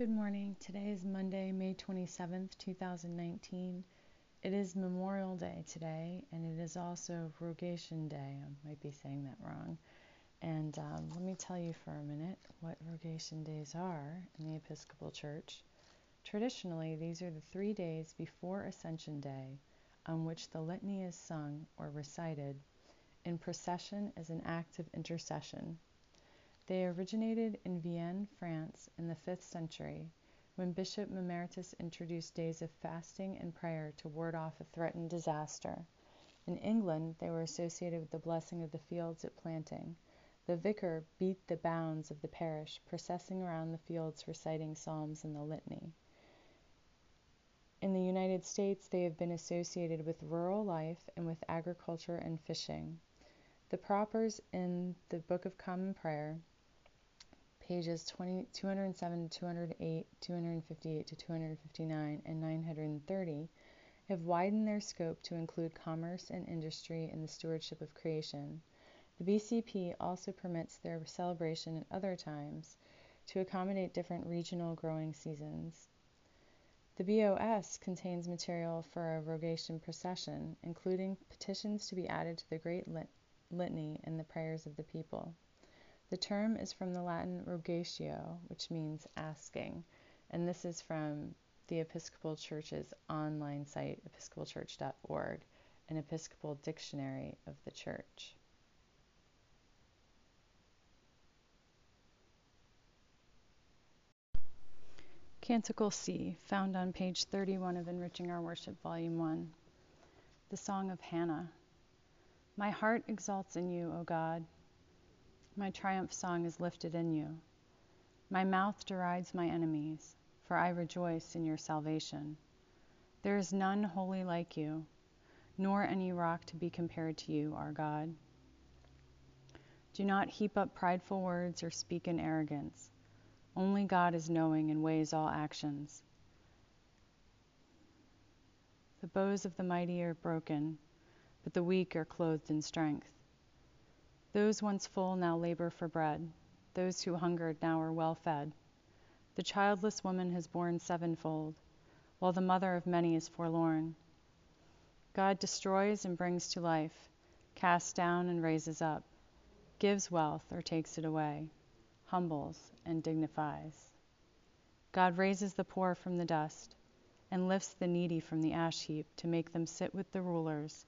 Good morning. Today is Monday, May 27th, 2019. It is Memorial Day today, and it is also Rogation Day. I might be saying that wrong. And um, let me tell you for a minute what Rogation Days are in the Episcopal Church. Traditionally, these are the three days before Ascension Day on which the litany is sung or recited in procession as an act of intercession. They originated in Vienne, France, in the 5th century, when Bishop Mamertus introduced days of fasting and prayer to ward off a threatened disaster. In England, they were associated with the blessing of the fields at planting. The vicar beat the bounds of the parish, processing around the fields reciting psalms and the litany. In the United States, they have been associated with rural life and with agriculture and fishing. The propers in the Book of Common Prayer pages 20, 207, 208, 258 to 259, and 930 have widened their scope to include commerce and industry and the stewardship of creation. The BCP also permits their celebration at other times to accommodate different regional growing seasons. The BOS contains material for a rogation procession, including petitions to be added to the Great Lit- Litany and the prayers of the people. The term is from the Latin rogatio, which means asking, and this is from the Episcopal Church's online site, episcopalchurch.org, an Episcopal dictionary of the Church. Canticle C, found on page 31 of Enriching Our Worship, Volume 1. The Song of Hannah. My heart exalts in you, O God. My triumph song is lifted in you. My mouth derides my enemies, for I rejoice in your salvation. There is none holy like you, nor any rock to be compared to you, our God. Do not heap up prideful words or speak in arrogance. Only God is knowing and weighs all actions. The bows of the mighty are broken, but the weak are clothed in strength. Those once full now labor for bread. Those who hungered now are well fed. The childless woman has borne sevenfold, while the mother of many is forlorn. God destroys and brings to life, casts down and raises up, gives wealth or takes it away, humbles and dignifies. God raises the poor from the dust and lifts the needy from the ash heap to make them sit with the rulers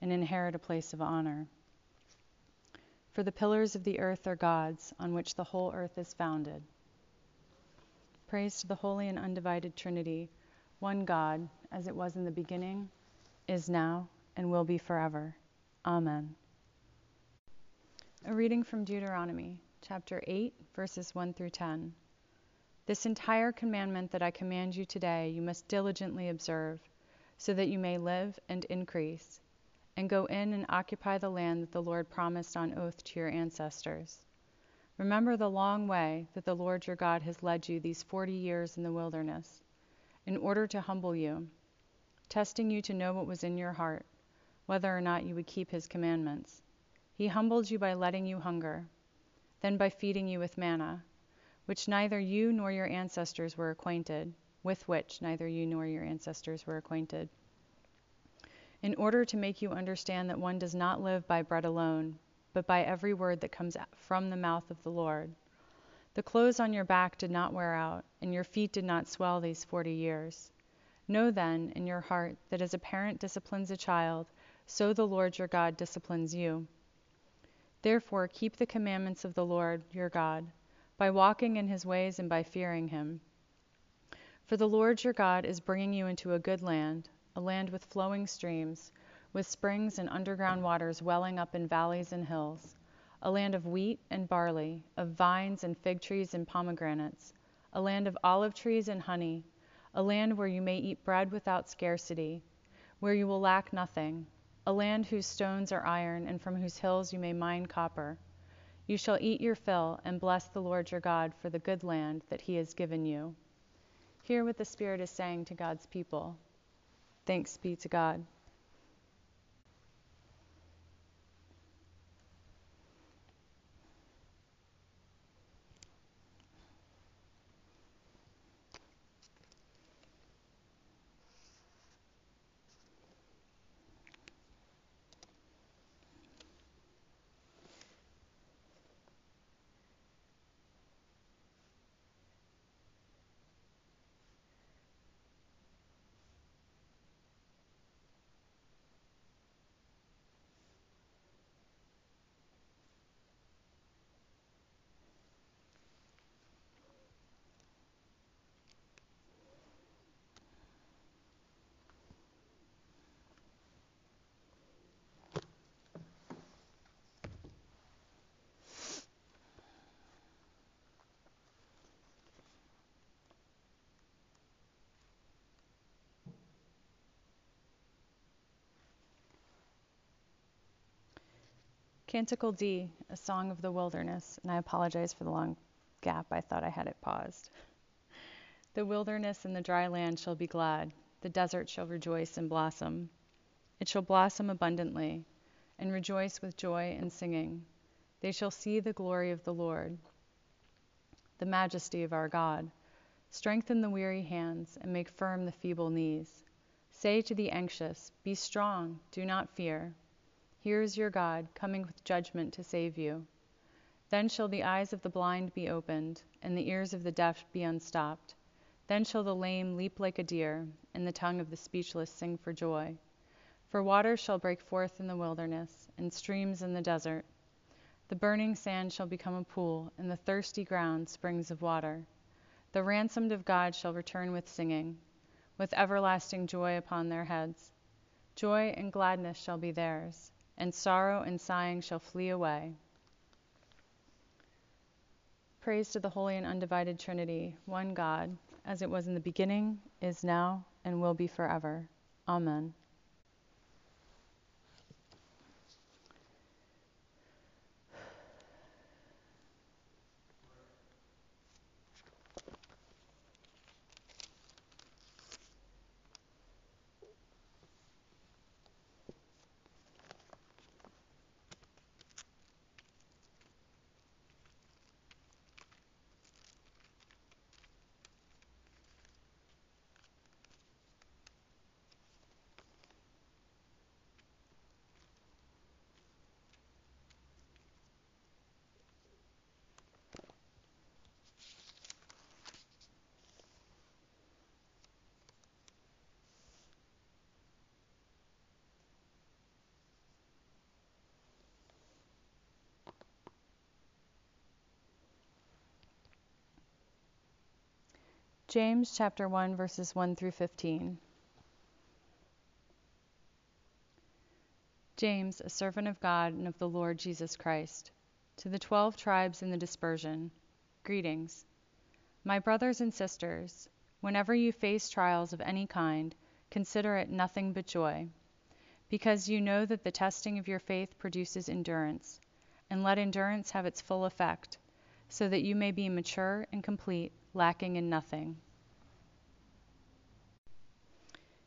and inherit a place of honor. For the pillars of the earth are God's, on which the whole earth is founded. Praise to the holy and undivided Trinity, one God, as it was in the beginning, is now, and will be forever. Amen. A reading from Deuteronomy, chapter 8, verses 1 through 10. This entire commandment that I command you today you must diligently observe, so that you may live and increase and go in and occupy the land that the Lord promised on oath to your ancestors. Remember the long way that the Lord your God has led you these forty years in the wilderness, in order to humble you, testing you to know what was in your heart, whether or not you would keep his commandments. He humbled you by letting you hunger, then by feeding you with manna, which neither you nor your ancestors were acquainted, with which neither you nor your ancestors were acquainted in order to make you understand that one does not live by bread alone, but by every word that comes from the mouth of the Lord. The clothes on your back did not wear out, and your feet did not swell these forty years. Know then in your heart that as a parent disciplines a child, so the Lord your God disciplines you. Therefore, keep the commandments of the Lord your God, by walking in his ways and by fearing him. For the Lord your God is bringing you into a good land a land with flowing streams, with springs and underground waters welling up in valleys and hills, a land of wheat and barley, of vines and fig trees and pomegranates, a land of olive trees and honey, a land where you may eat bread without scarcity, where you will lack nothing, a land whose stones are iron and from whose hills you may mine copper. You shall eat your fill and bless the Lord your God for the good land that he has given you. Hear what the Spirit is saying to God's people. Thanks be to God. Canticle D, a song of the wilderness, and I apologize for the long gap. I thought I had it paused. The wilderness and the dry land shall be glad, the desert shall rejoice and blossom. It shall blossom abundantly, and rejoice with joy and singing. They shall see the glory of the Lord, the majesty of our God. Strengthen the weary hands, and make firm the feeble knees. Say to the anxious, Be strong, do not fear. Here is your God, coming with judgment to save you. Then shall the eyes of the blind be opened, and the ears of the deaf be unstopped. Then shall the lame leap like a deer, and the tongue of the speechless sing for joy. For waters shall break forth in the wilderness, and streams in the desert. The burning sand shall become a pool, and the thirsty ground springs of water. The ransomed of God shall return with singing, with everlasting joy upon their heads. Joy and gladness shall be theirs and sorrow and sighing shall flee away. Praise to the Holy and Undivided Trinity, one God, as it was in the beginning, is now, and will be forever. Amen. James chapter 1 verses 1 through 15. James, a servant of God and of the Lord Jesus Christ, to the 12 tribes in the dispersion, greetings. My brothers and sisters, whenever you face trials of any kind, consider it nothing but joy, because you know that the testing of your faith produces endurance, and let endurance have its full effect, so that you may be mature and complete, lacking in nothing.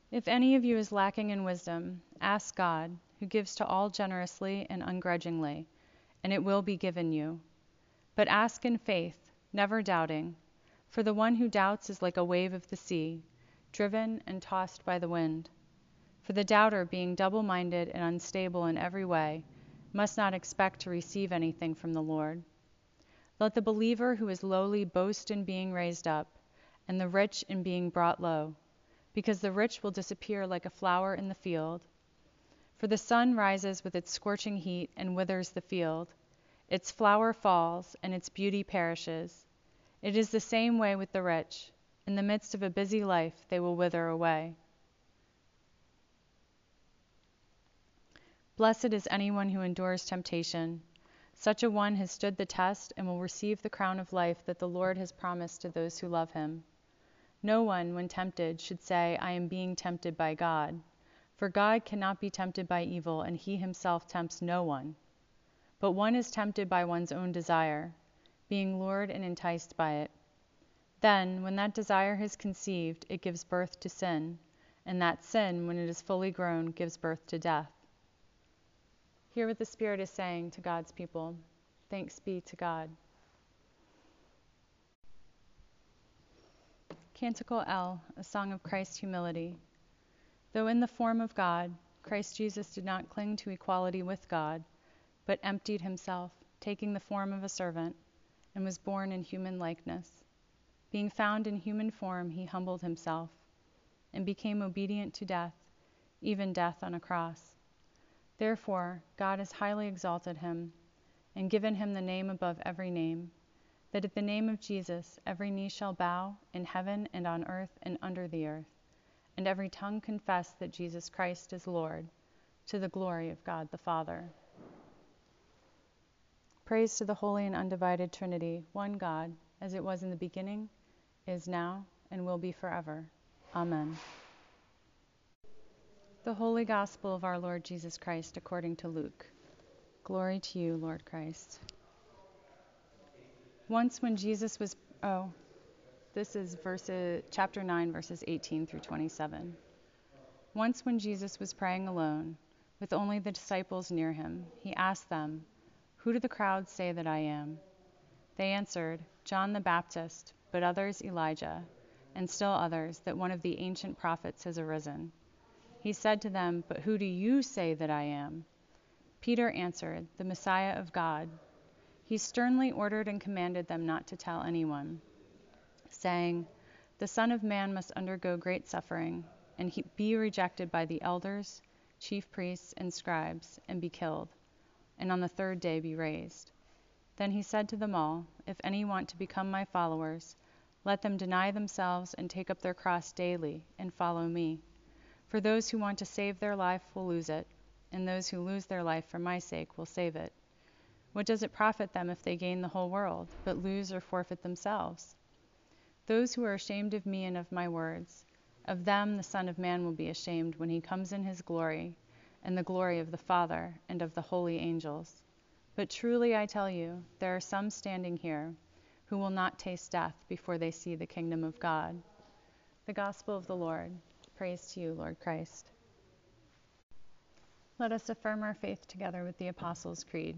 If any of you is lacking in wisdom, ask God, who gives to all generously and ungrudgingly, and it will be given you. But ask in faith, never doubting, for the one who doubts is like a wave of the sea, driven and tossed by the wind. For the doubter, being double minded and unstable in every way, must not expect to receive anything from the Lord. Let the believer who is lowly boast in being raised up, and the rich in being brought low because the rich will disappear like a flower in the field. For the sun rises with its scorching heat and withers the field. Its flower falls, and its beauty perishes. It is the same way with the rich. In the midst of a busy life, they will wither away. Blessed is anyone who endures temptation. Such a one has stood the test and will receive the crown of life that the Lord has promised to those who love him. No one, when tempted, should say, I am being tempted by God. For God cannot be tempted by evil, and he himself tempts no one. But one is tempted by one's own desire, being lured and enticed by it. Then, when that desire has conceived, it gives birth to sin, and that sin, when it is fully grown, gives birth to death. Hear what the Spirit is saying to God's people. Thanks be to God. Canticle L, a song of Christ's humility. Though in the form of God, Christ Jesus did not cling to equality with God, but emptied himself, taking the form of a servant, and was born in human likeness. Being found in human form, he humbled himself, and became obedient to death, even death on a cross. Therefore, God has highly exalted him, and given him the name above every name that at the name of Jesus every knee shall bow in heaven and on earth and under the earth, and every tongue confess that Jesus Christ is Lord, to the glory of God the Father. Praise to the Holy and Undivided Trinity, one God, as it was in the beginning, is now, and will be forever. Amen. The Holy Gospel of our Lord Jesus Christ according to Luke. Glory to you, Lord Christ. Once when Jesus was, oh, this is verses, chapter 9, verses 18 through 27. Once when Jesus was praying alone, with only the disciples near him, he asked them, Who do the crowds say that I am? They answered, John the Baptist, but others Elijah, and still others that one of the ancient prophets has arisen. He said to them, But who do you say that I am? Peter answered, The Messiah of God. He sternly ordered and commanded them not to tell anyone, saying, The Son of Man must undergo great suffering, and be rejected by the elders, chief priests, and scribes, and be killed, and on the third day be raised. Then he said to them all, If any want to become my followers, let them deny themselves and take up their cross daily and follow me. For those who want to save their life will lose it, and those who lose their life for my sake will save it. What does it profit them if they gain the whole world, but lose or forfeit themselves? Those who are ashamed of me and of my words, of them the Son of Man will be ashamed when he comes in his glory, and the glory of the Father and of the holy angels. But truly I tell you, there are some standing here who will not taste death before they see the kingdom of God. The Gospel of the Lord. Praise to you, Lord Christ. Let us affirm our faith together with the Apostles' Creed.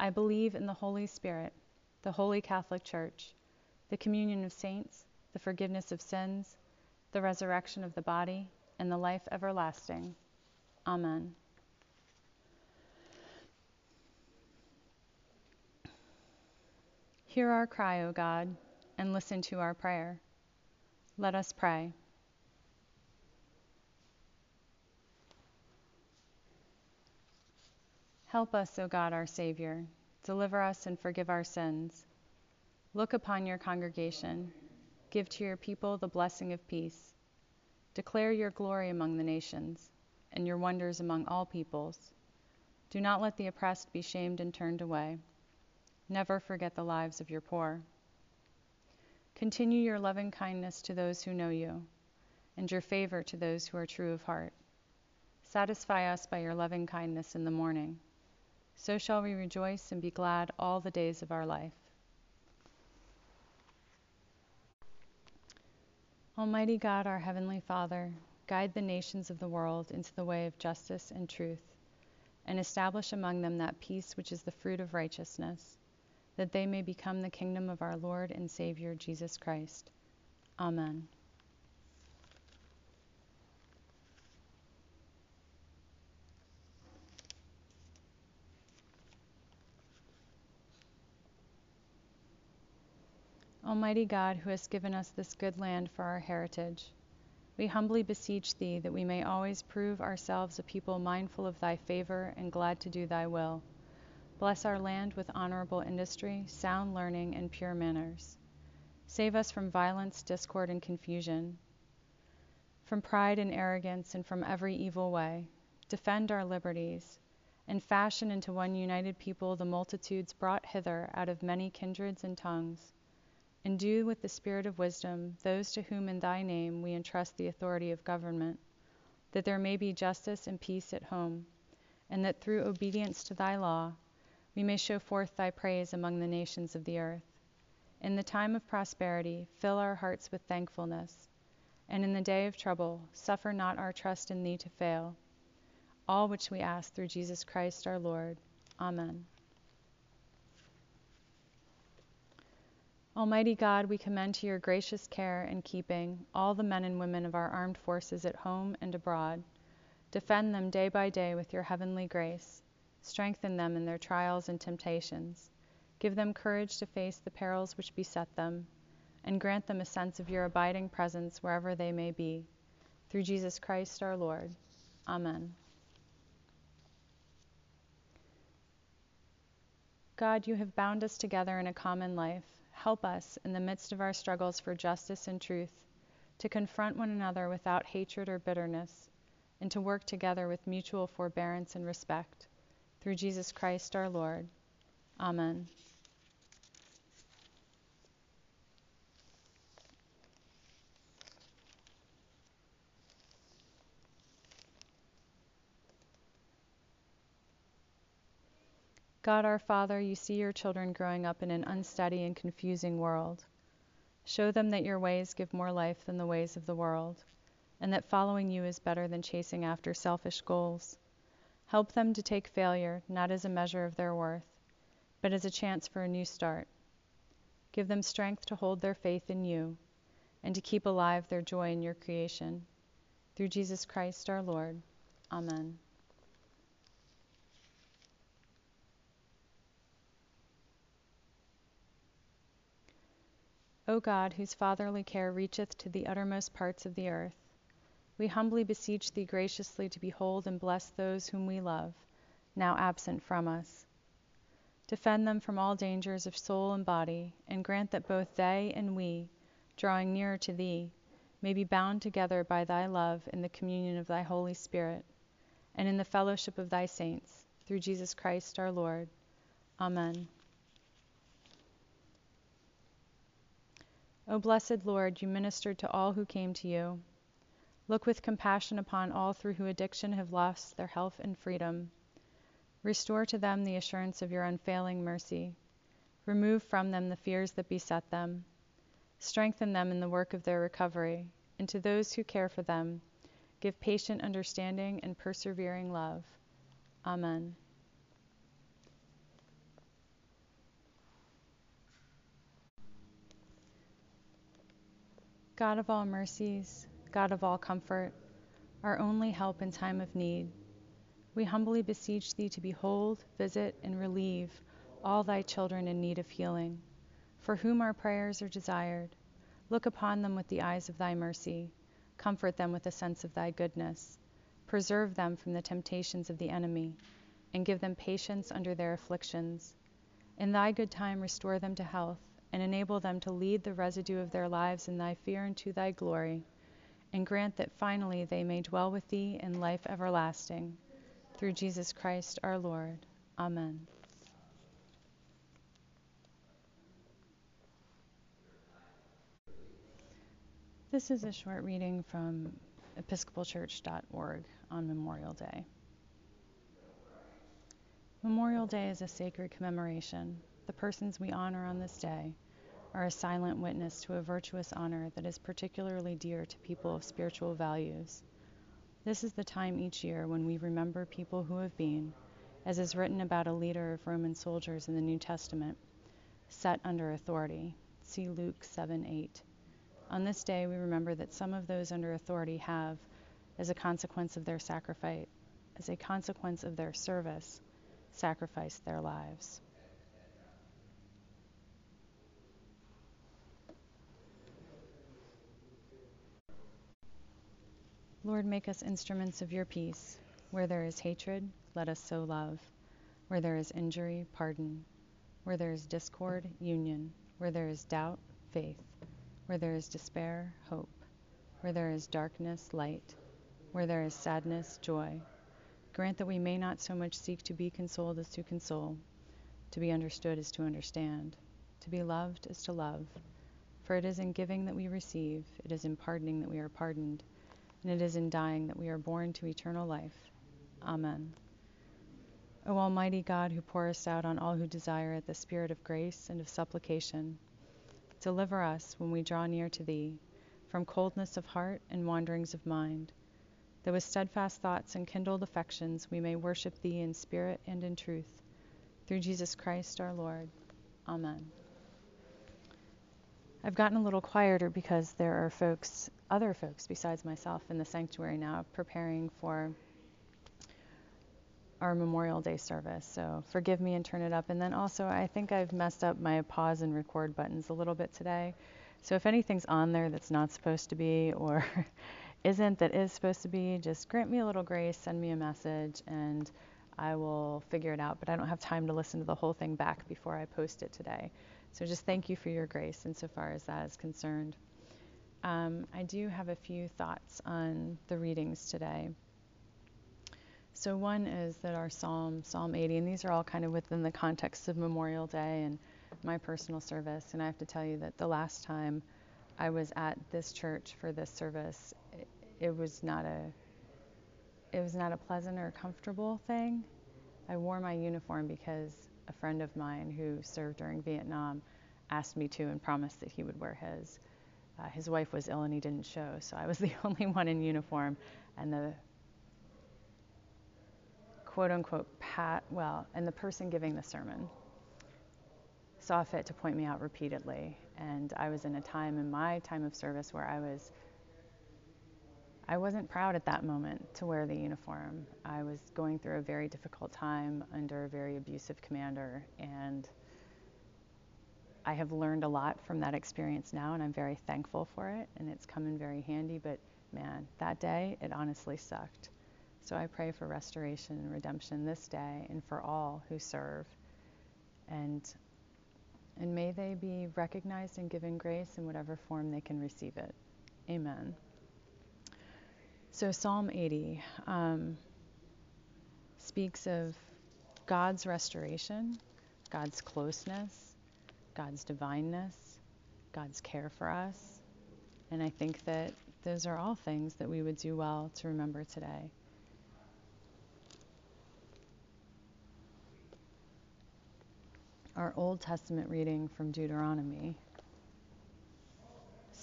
I believe in the Holy Spirit, the Holy Catholic Church, the communion of saints, the forgiveness of sins, the resurrection of the body, and the life everlasting. Amen. Hear our cry, O God, and listen to our prayer. Let us pray. Help us, O God, our Savior. Deliver us and forgive our sins. Look upon your congregation. Give to your people the blessing of peace. Declare your glory among the nations and your wonders among all peoples. Do not let the oppressed be shamed and turned away. Never forget the lives of your poor. Continue your loving kindness to those who know you, and your favor to those who are true of heart. Satisfy us by your loving kindness in the morning. So shall we rejoice and be glad all the days of our life. Almighty God, our Heavenly Father, guide the nations of the world into the way of justice and truth, and establish among them that peace which is the fruit of righteousness that they may become the kingdom of our Lord and Savior Jesus Christ. Amen. Almighty God, who hast given us this good land for our heritage, we humbly beseech Thee that we may always prove ourselves a people mindful of Thy favor and glad to do Thy will Bless our land with honorable industry, sound learning, and pure manners. Save us from violence, discord, and confusion, from pride and arrogance, and from every evil way. Defend our liberties, and fashion into one united people the multitudes brought hither out of many kindreds and tongues. Endue with the spirit of wisdom those to whom in thy name we entrust the authority of government, that there may be justice and peace at home, and that through obedience to thy law, we may show forth thy praise among the nations of the earth. In the time of prosperity, fill our hearts with thankfulness, and in the day of trouble, suffer not our trust in thee to fail. All which we ask through Jesus Christ our Lord. Amen. Almighty God, we commend to your gracious care and keeping all the men and women of our armed forces at home and abroad. Defend them day by day with your heavenly grace Strengthen them in their trials and temptations. Give them courage to face the perils which beset them, and grant them a sense of your abiding presence wherever they may be. Through Jesus Christ our Lord. Amen. God, you have bound us together in a common life. Help us, in the midst of our struggles for justice and truth, to confront one another without hatred or bitterness, and to work together with mutual forbearance and respect. Through Jesus Christ our Lord. Amen. God our Father, you see your children growing up in an unsteady and confusing world. Show them that your ways give more life than the ways of the world, and that following you is better than chasing after selfish goals. Help them to take failure not as a measure of their worth, but as a chance for a new start. Give them strength to hold their faith in you and to keep alive their joy in your creation. Through Jesus Christ our Lord. Amen. O God, whose fatherly care reacheth to the uttermost parts of the earth, we humbly beseech thee graciously to behold and bless those whom we love, now absent from us. Defend them from all dangers of soul and body, and grant that both they and we, drawing nearer to thee, may be bound together by thy love in the communion of thy Holy Spirit, and in the fellowship of thy saints, through Jesus Christ our Lord. Amen. O blessed Lord, you ministered to all who came to you. Look with compassion upon all through whom addiction have lost their health and freedom. Restore to them the assurance of your unfailing mercy. Remove from them the fears that beset them. Strengthen them in the work of their recovery, and to those who care for them, give patient understanding and persevering love. Amen. God of all mercies, God of all comfort, our only help in time of need, we humbly beseech thee to behold, visit, and relieve all thy children in need of healing, for whom our prayers are desired. Look upon them with the eyes of thy mercy, comfort them with a sense of thy goodness, preserve them from the temptations of the enemy, and give them patience under their afflictions. In thy good time restore them to health and enable them to lead the residue of their lives in thy fear and to thy glory, and grant that finally they may dwell with thee in life everlasting. Through Jesus Christ our Lord. Amen. This is a short reading from episcopalchurch.org on Memorial Day. Memorial Day is a sacred commemoration the persons we honor on this day are a silent witness to a virtuous honor that is particularly dear to people of spiritual values. This is the time each year when we remember people who have been, as is written about a leader of Roman soldiers in the New Testament, set under authority. See Luke 7 8. On this day, we remember that some of those under authority have, as a consequence of their sacrifice, as a consequence of their service, sacrificed their lives. Lord, make us instruments of your peace. Where there is hatred, let us sow love. Where there is injury, pardon. Where there is discord, union. Where there is doubt, faith. Where there is despair, hope. Where there is darkness, light. Where there is sadness, joy. Grant that we may not so much seek to be consoled as to console, to be understood as to understand, to be loved as to love. For it is in giving that we receive, it is in pardoning that we are pardoned and it is in dying that we are born to eternal life. Amen. O Almighty God, who pourest out on all who desire it the Spirit of grace and of supplication, deliver us, when we draw near to Thee, from coldness of heart and wanderings of mind, that with steadfast thoughts and kindled affections we may worship Thee in spirit and in truth. Through Jesus Christ our Lord. Amen. I've gotten a little quieter because there are folks, other folks besides myself, in the sanctuary now preparing for our Memorial Day service. So forgive me and turn it up. And then also, I think I've messed up my pause and record buttons a little bit today. So if anything's on there that's not supposed to be or isn't that is supposed to be, just grant me a little grace, send me a message, and I will figure it out, but I don't have time to listen to the whole thing back before I post it today. So just thank you for your grace insofar as that is concerned. Um, I do have a few thoughts on the readings today. So, one is that our Psalm, Psalm 80, and these are all kind of within the context of Memorial Day and my personal service. And I have to tell you that the last time I was at this church for this service, it, it was not a it was not a pleasant or comfortable thing. I wore my uniform because a friend of mine who served during Vietnam asked me to and promised that he would wear his. Uh, his wife was ill and he didn't show, so I was the only one in uniform. And the quote unquote pat, well, and the person giving the sermon saw fit to point me out repeatedly. And I was in a time in my time of service where I was I wasn't proud at that moment to wear the uniform. I was going through a very difficult time under a very abusive commander, and I have learned a lot from that experience now, and I'm very thankful for it, and it's come in very handy. But man, that day, it honestly sucked. So I pray for restoration and redemption this day and for all who serve. And and may they be recognized and given grace in whatever form they can receive it. Amen. So, Psalm 80 um, speaks of God's restoration, God's closeness, God's divineness, God's care for us. And I think that those are all things that we would do well to remember today. Our Old Testament reading from Deuteronomy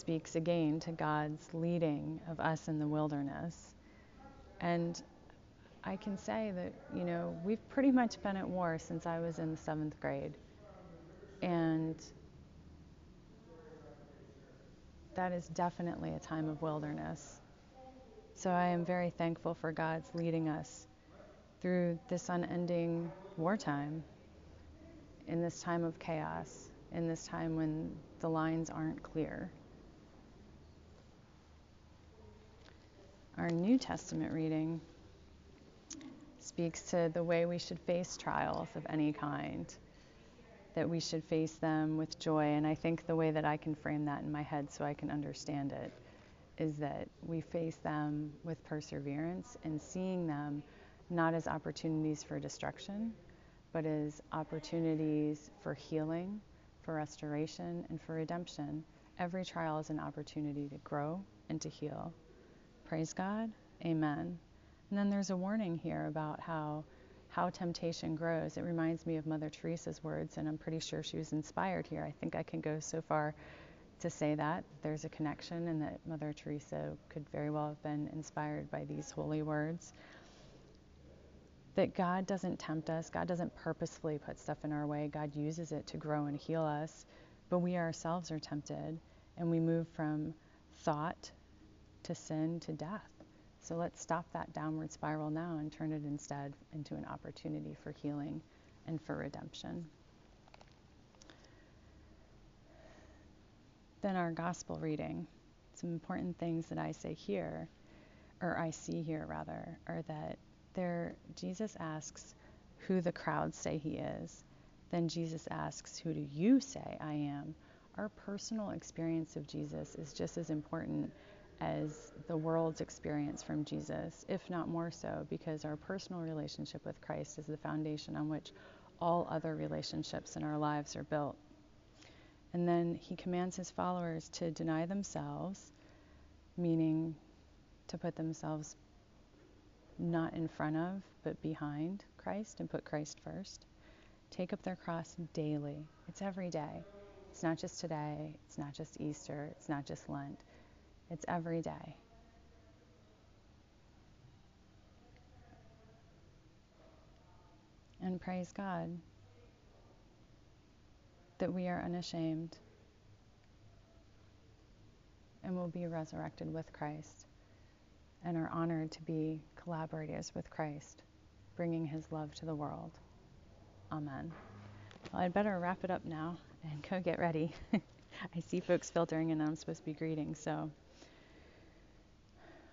speaks again to God's leading of us in the wilderness. And I can say that, you know, we've pretty much been at war since I was in the seventh grade. And that is definitely a time of wilderness. So I am very thankful for God's leading us through this unending wartime, in this time of chaos, in this time when the lines aren't clear. Our New Testament reading speaks to the way we should face trials of any kind, that we should face them with joy. And I think the way that I can frame that in my head so I can understand it is that we face them with perseverance and seeing them not as opportunities for destruction, but as opportunities for healing, for restoration, and for redemption. Every trial is an opportunity to grow and to heal. Praise God. Amen. And then there's a warning here about how how temptation grows. It reminds me of Mother Teresa's words, and I'm pretty sure she was inspired here. I think I can go so far to say that there's a connection, and that Mother Teresa could very well have been inspired by these holy words. That God doesn't tempt us, God doesn't purposefully put stuff in our way, God uses it to grow and heal us, but we ourselves are tempted, and we move from thought to sin to death. So let's stop that downward spiral now and turn it instead into an opportunity for healing and for redemption. Then our gospel reading. Some important things that I say here, or I see here rather, are that there Jesus asks who the crowds say he is. Then Jesus asks, Who do you say I am? Our personal experience of Jesus is just as important as the world's experience from Jesus, if not more so, because our personal relationship with Christ is the foundation on which all other relationships in our lives are built. And then he commands his followers to deny themselves, meaning to put themselves not in front of, but behind Christ and put Christ first. Take up their cross daily. It's every day. It's not just today. It's not just Easter. It's not just Lent. It's every day. And praise God that we are unashamed and will be resurrected with Christ and are honored to be collaborators with Christ, bringing his love to the world. Amen. Well, I'd better wrap it up now and go get ready. I see folks filtering and I'm supposed to be greeting, so.